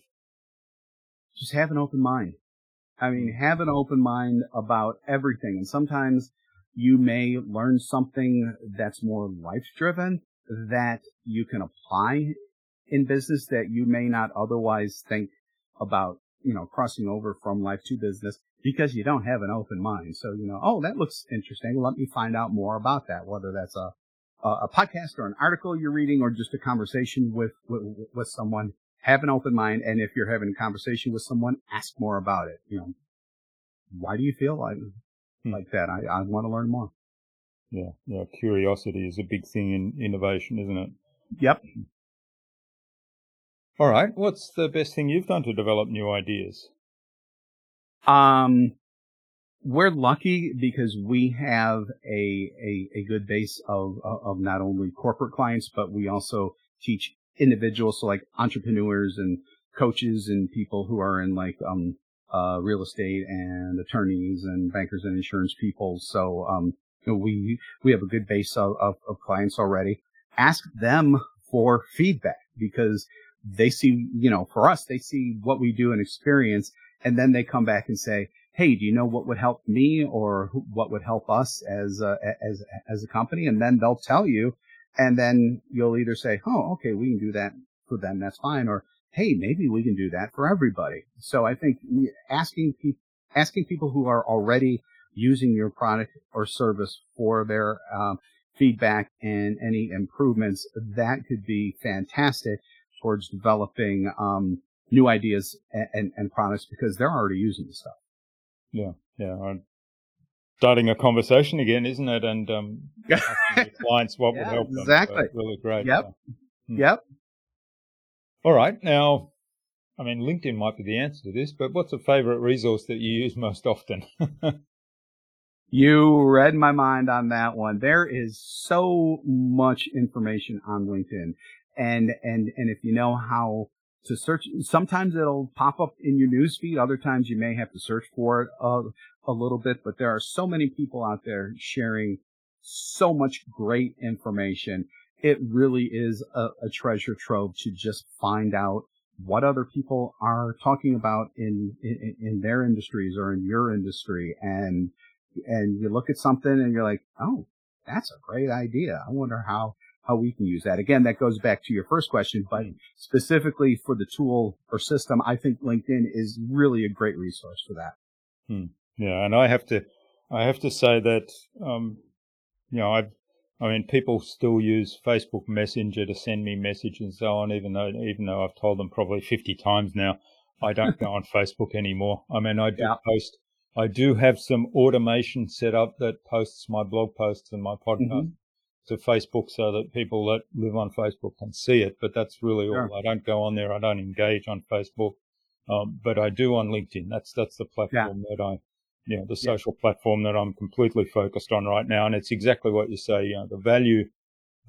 Just have an open mind. I mean, mm. have an open mind about everything. And sometimes you may learn something that's more life driven that you can apply in business that you may not otherwise think about, you know, crossing over from life to business because you don't have an open mind. So, you know, oh, that looks interesting. Let me find out more about that, whether that's a, a, podcast or an article you're reading or just a conversation with, with, with someone. Have an open mind. And if you're having a conversation with someone, ask more about it. You know, why do you feel like, Hmm. like that? I, I want to learn more. Yeah, yeah. Curiosity is a big thing in innovation, isn't it? Yep. All right. What's the best thing you've done to develop new ideas? Um, we're lucky because we have a, a, a good base of, of not only corporate clients, but we also teach individuals, so like entrepreneurs and coaches and people who are in like, um, uh, real estate and attorneys and bankers and insurance people. So, um, you know, we, we have a good base of, of, of clients already. Ask them for feedback because they see, you know, for us, they see what we do and experience and then they come back and say, "Hey, do you know what would help me or what would help us as a, as as a company?" And then they'll tell you, and then you'll either say, "Oh, okay, we can do that for them. That's fine," or "Hey, maybe we can do that for everybody." So I think asking people asking people who are already using your product or service for their um, feedback and any improvements that could be fantastic towards developing um, new ideas and, and, and products because they're already using the stuff. Yeah, yeah. I'm starting a conversation again, isn't it? And um, asking your clients what would Yeah, help them. exactly. So, really great. Yep. Yeah. Hmm. Yep. All right. Now, I mean, LinkedIn might be the answer to this, but what's a favorite resource that you use most often? You read my mind on that one. There is so much information on LinkedIn. And, and, and if you know how to search, sometimes it'll pop up in your newsfeed. Other times you may have to search for it a, a little bit, but there are so many people out there sharing so much great information. It really is a, a treasure trove to just find out what other people are talking about in, in, in their industries or in your industry. And, and you look at something and you're like, oh, that's a great idea. I wonder how, how we can use that. Again, that goes back to your first question, but specifically for the tool or system, I think LinkedIn is really a great resource for that. Yeah, and I have to, I have to say that, um, you know, I've, I mean, people still use Facebook Messenger to send me messages and so on, even though, even though I've told them probably 50 times now, I don't go on Facebook anymore. I mean, I do Yeah. post, I do have some automation set up that posts my blog posts and my podcast Mhm. To Facebook so that people that live on Facebook can see it. But that's really Sure. all. I don't go on there. I don't engage on Facebook. Um, but I do on LinkedIn. That's, that's the platform that I, you know, the Yeah. social platform that I'm completely focused on right now. And it's exactly what you say, you know, the value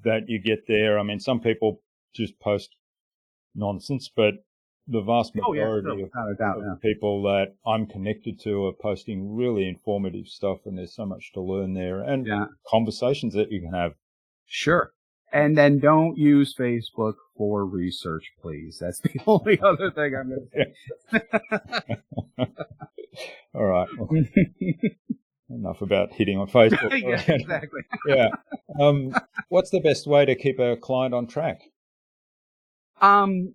that you get there. I mean, some people just post nonsense, but the vast Oh yeah, majority sure, of, doubt. of Yeah. people that I'm connected to are posting really informative stuff and there's so much to learn there and Yeah. conversations that you can have. Sure. And then don't use Facebook for research, please. That's the only other thing I'm going to say. All right. Well, enough about hitting on Facebook. yeah, exactly. yeah. Um, what's the best way to keep a client on track? Um,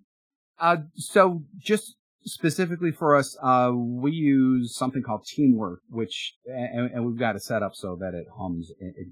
uh, so just specifically for us, uh, we use something called Teamwork, which, and, and, we've got it set up so that it hums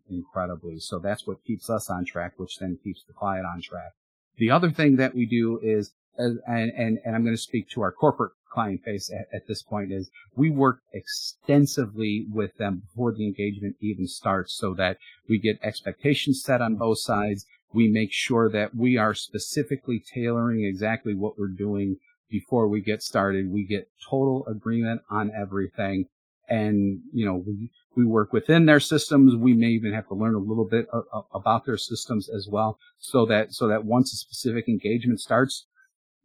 incredibly. So that's what keeps us on track, which then keeps the client on track. The other thing that we do is, and, and, and I'm going to speak to our corporate client base at, at this point is we work extensively with them before the engagement even starts so that we get expectations set on both sides. We make sure that we are specifically tailoring exactly what we're doing before we get started. We get total agreement on everything. And, you know, we, we work within their systems. We may even have to learn a little bit about their systems as well so that, so that once a specific engagement starts,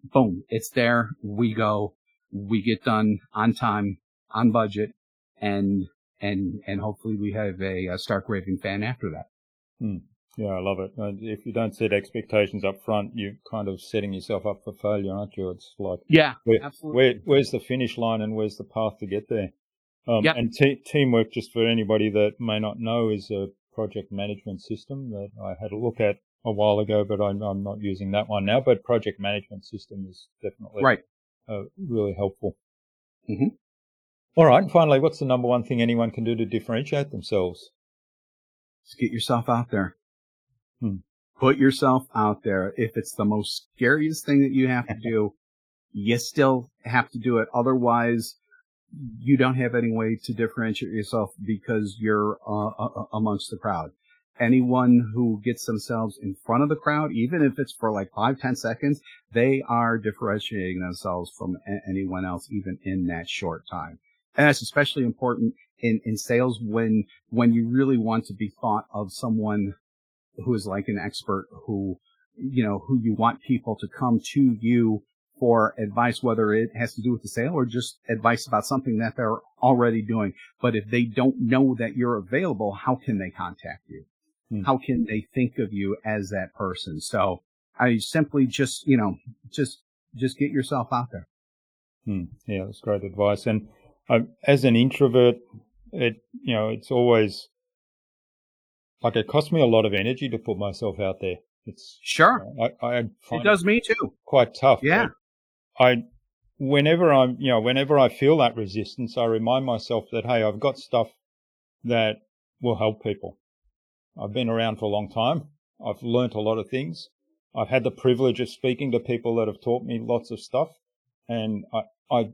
boom, it's there. We go, we get done on time, on budget, and, and, and hopefully we have a, a stark raving fan after that. Hmm. Yeah, I love it. If you don't set expectations up front, you're kind of setting yourself up for failure, aren't you? It's like, yeah, where, absolutely. Where, where's the finish line and where's the path to get there? Um, yep. And te- teamwork, just for anybody that may not know, is a project management system that I had a look at a while ago, but I'm, I'm not using that one now. But project management system is definitely right. Uh, really helpful. Mm-hmm. All right. And finally, what's the number one thing anyone can do to differentiate themselves? Just get yourself out there. Hmm. Put yourself out there. If it's the most scariest thing that you have to do, you still have to do it. Otherwise, you don't have any way to differentiate yourself because you're uh, uh, amongst the crowd. Anyone who gets themselves in front of the crowd, even if it's for like five, ten seconds, they are differentiating themselves from anyone else, even in that short time. And that's especially important in, in sales when, when you really want to be thought of someone who is like an expert who, you know, who you want people to come to you for advice, whether it has to do with the sale or just advice about something that they're already doing. But if they don't know that you're available, how can they contact you? Hmm. How can they think of you as that person? So I simply just, you know, just, just get yourself out there. Hmm. Yeah, that's great advice. And uh, as an introvert, it, you know, it's always like it costs me a lot of energy to put myself out there. It's sure. I, I it does me too. Quite tough. Yeah. I, whenever I'm, you know, whenever I feel that resistance, I remind myself that hey, I've got stuff that will help people. I've been around for a long time. I've learnt a lot of things. I've had the privilege of speaking to people that have taught me lots of stuff, and I, I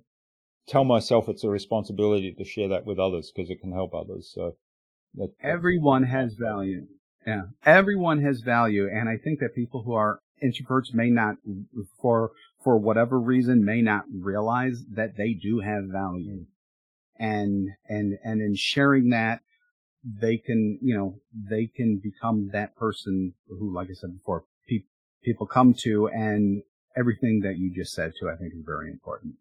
tell myself it's a responsibility to share that with others because it can help others. So that, everyone has value. Yeah, everyone has value, and I think that people who are introverts may not, for for whatever reason, may not realize that they do have value, mm. and and and in sharing that, they can you know they can become that person who, like I said before, pe- people come to, and everything that you just said to, I think, is very important.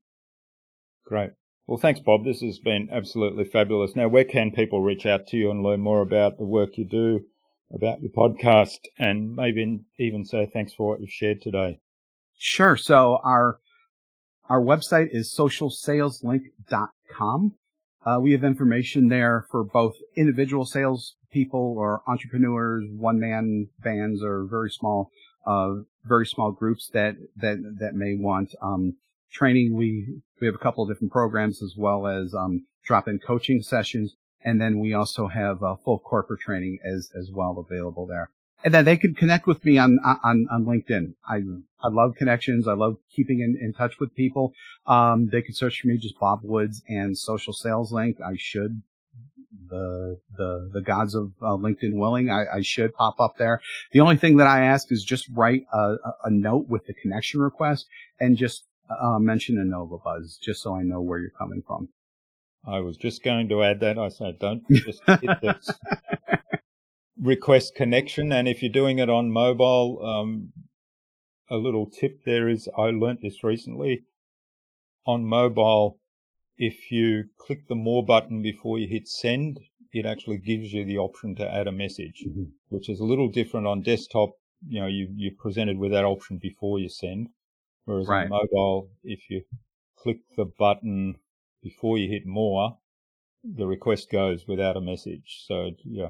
Great. Well, thanks, Bob. This has been absolutely fabulous. Now, where can people reach out to you and learn more about the work you do, about your podcast, and maybe even say thanks for what you've shared today? Sure. So our our website is socialsaleslink.com. Uh, we have information there for both individual sales people or entrepreneurs, one man bands, or very small, uh, very small groups that that that may want um, training. We, we have a couple of different programs as well as, um, drop-in coaching sessions. And then we also have uh, full corporate training as, as well available there. And then they can connect with me on, on, on LinkedIn. I, I love connections. I love keeping in, in touch with people. Um, they can search for me just Bob Woods and social sales link. I should the the the gods of uh, LinkedIn willing, I, I, should pop up there. The only thing that I ask is just write a, a, note with the connection request and just uh, mention InnovaBuzz just so I know where you're coming from. I was just going to add that. I said, don't just hit this request connection. And if you're doing it on mobile, um, a little tip there is I learnt this recently. On mobile, if you click the more button before you hit send, it actually gives you the option to add a message, mm-hmm. which is a little different on desktop. you know you you're presented with that option before you send. Whereas Right. on mobile, if you click the button before you hit more, the request goes without a message. So yeah,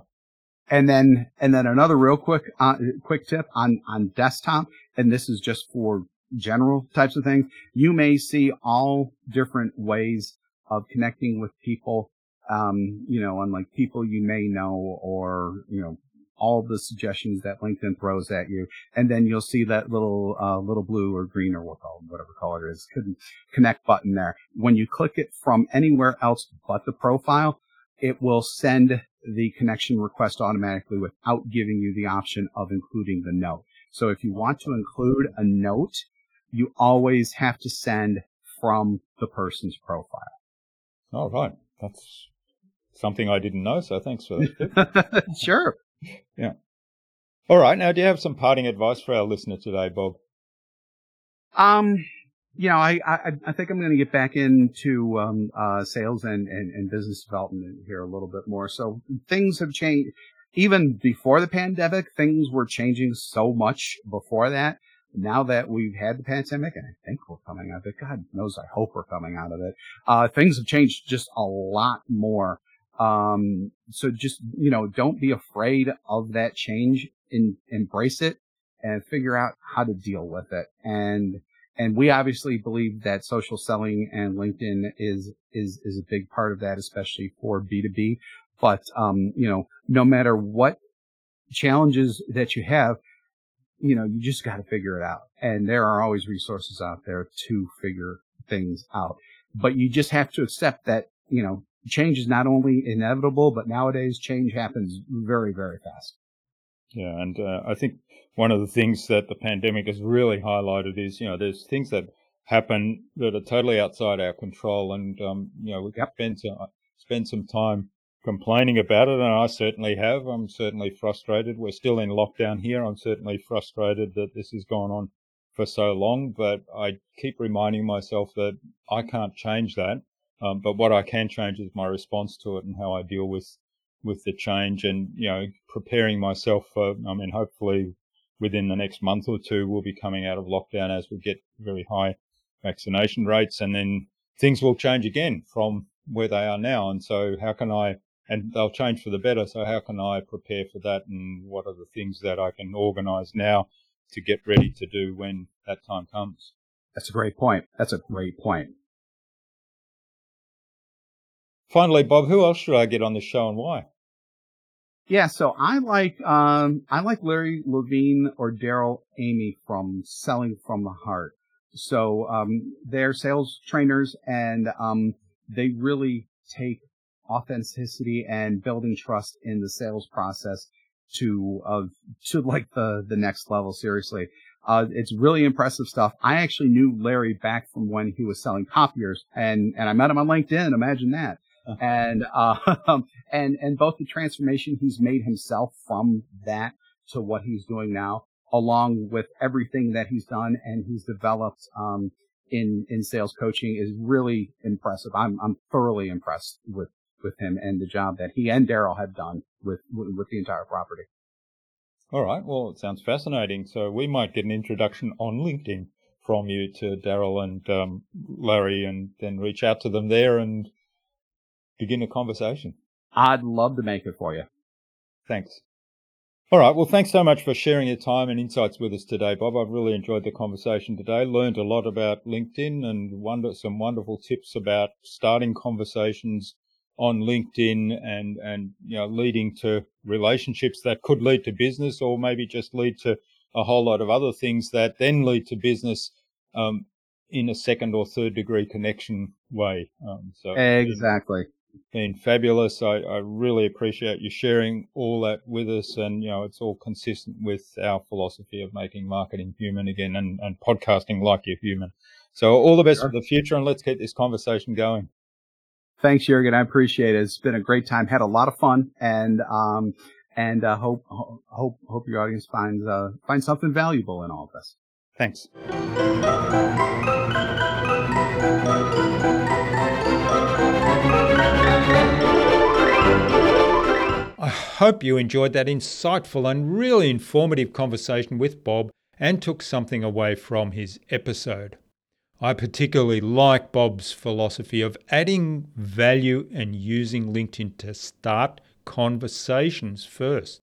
And then, and then another real quick, uh, quick tip on, on desktop. And this is just for general types of things. You may see all different ways of connecting with people. Um, you know, unlike people you may know or, you know, all the suggestions that LinkedIn throws at you. And then you'll see that little, uh, little blue or green or whatever color it is, connect button there. When you click it from anywhere else but the profile, it will send the connection request automatically without giving you the option of including the note. So if you want to include a note, you always have to send from the person's profile. all right, that's something I didn't know. So thanks for that. sure. All right, now do you have some parting advice for our listener today, Bob? Um, you know, I, I, I think I'm going to get back into, um, uh, sales and, and, and business development here a little bit more. So things have changed. Even before the pandemic, things were changing so much before that. Now that we've had the pandemic, and I think we're coming out of it, God knows I hope we're coming out of it, uh, things have changed just a lot more. Um, so just, you know, don't be afraid of that change and embrace it and figure out how to deal with it. And, and we obviously believe that social selling and LinkedIn is, is, is a big part of that, especially for B2B. But, um, you know, no matter what challenges that you have, you know, you just got to figure it out. And there are always resources out there to figure things out. But you just have to accept that, you know, change is not only inevitable, but nowadays change happens very, very fast. Yeah, and uh, I think one of the things that the pandemic has really highlighted is, you know, there's things that happen that are totally outside our control, and um, you know, we Yep. spend some spend some time complaining about it, and I certainly have. I'm certainly frustrated. We're still in lockdown here. I'm certainly frustrated that this has gone on for so long, but I keep reminding myself that I can't change that. Um, but what I can change is my response to it and how I deal with with the change and, you know, preparing myself for, I mean, hopefully within the next month or two, we'll be coming out of lockdown as we get very high vaccination rates and then things will change again from where they are now. And so how can I, and they'll change for the better. So how can I prepare for that? And what are the things that I can organize now to get ready to do when that time comes? That's a great point. That's a great point. Finally, Bob, who else should I get on the show and why? Yeah, so I like um I like Larry Levine or Darrell Amy from Selling from the Heart. So um they're sales trainers and um they really take authenticity and building trust in the sales process to uh to like the the next level seriously. Uh it's really impressive stuff. I actually knew Larry back from when he was selling copiers and and I met him on LinkedIn. Imagine that. And uh and and both the transformation he's made himself from that to what he's doing now, along with everything that he's done and he's developed um, in in sales coaching, is really impressive. I'm I'm thoroughly impressed with with him and the job that he and Darrell have done with with the entire property. All right. Well, it sounds fascinating. So we might get an introduction on LinkedIn from you to Darrell and um, Larry, and then reach out to them there and begin a conversation. I'd love to make it for you. Thanks. All right. Well, thanks so much for sharing your time and insights with us today, Bob. I've really enjoyed the conversation today. Learned a lot about LinkedIn and wonder some wonderful tips about starting conversations on LinkedIn and and you know leading to relationships that could lead to business or maybe just lead to a whole lot of other things that then lead to business um, in a second or third degree connection way. Um, so Exactly. Been fabulous. I, I really appreciate you sharing all that with us. And, you know, it's all consistent with our philosophy of making marketing human again and, and podcasting like you're human. So all the best Sure. for the future and let's keep this conversation going. Thanks, Jurgen. I appreciate it. It's been a great time. Had a lot of fun, and um, and uh, hope hope hope your audience finds uh, finds something valuable in all of this. Thanks. Hope you enjoyed that insightful and really informative conversation with Bob and took something away from his episode. I particularly like Bob's philosophy of adding value and using LinkedIn to start conversations first.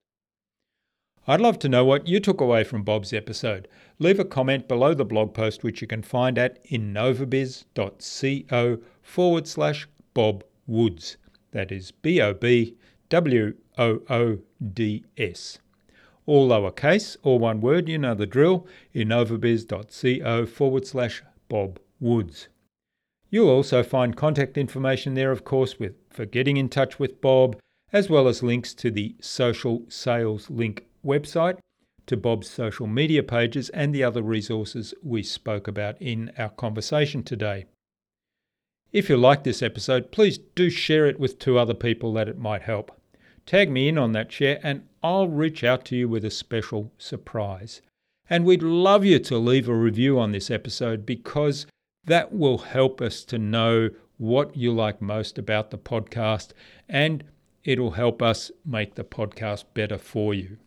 I'd love to know what you took away from Bob's episode. Leave a comment below the blog post, which you can find at innovabiz.co forward slash Bob Woods. That is B O B W O O D S. All lowercase, all one word, you know the drill, innovabiz.co forward slash Bob Woods. You'll also find contact information there, of course, with, for getting in touch with Bob, as well as links to the Social Sales Link website, to Bob's social media pages, and the other resources we spoke about in our conversation today. If you like this episode, please do share it with two other people that it might help. Tag me in on that share and I'll reach out to you with a special surprise. And we'd love you to leave a review on this episode because that will help us to know what you like most about the podcast and it'll help us make the podcast better for you.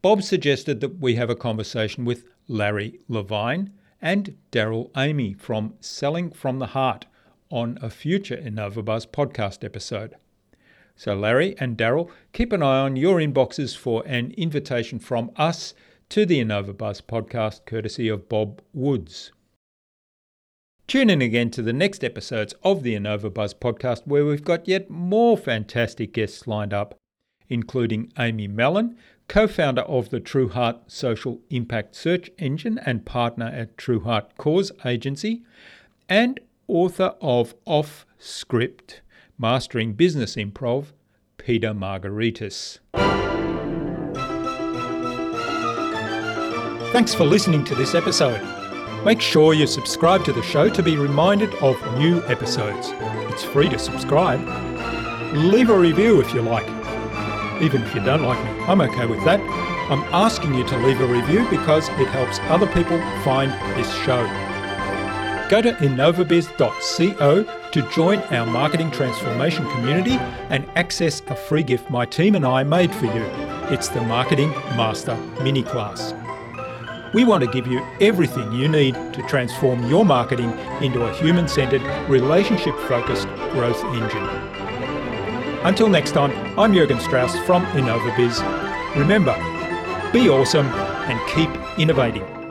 Bob suggested that we have a conversation with Larry Levine and Darrell Amy from Selling from the Heart on a future InnovaBuzz podcast episode. So, Larry and Darrell, keep an eye on your inboxes for an invitation from us to the InnovaBuzz podcast, courtesy of Bob Woods. Tune in again to the next episodes of the InnovaBuzz podcast, where we've got yet more fantastic guests lined up, including Amy Mellon, co founder of the TrueHeart Social Impact Search Engine and partner at TrueHeart Cause Agency, and author of Off Script Mastering Business Improv, Peter Margaritis. Thanks for listening to this episode. Make sure you subscribe to the show to be reminded of new episodes. It's free to subscribe. Leave a review if you like even if you don't like me. I'm okay with that. I'm asking you to leave a review because it helps other people find this show. Go to innovabiz.co to join our marketing transformation community and access a free gift my team and I made for you. It's the Marketing Master Mini Class. We want to give you everything you need to transform your marketing into a human centered, relationship focused growth engine. Until next time, I'm Jurgen Strauss from InnovaBiz. Remember, be awesome and keep innovating.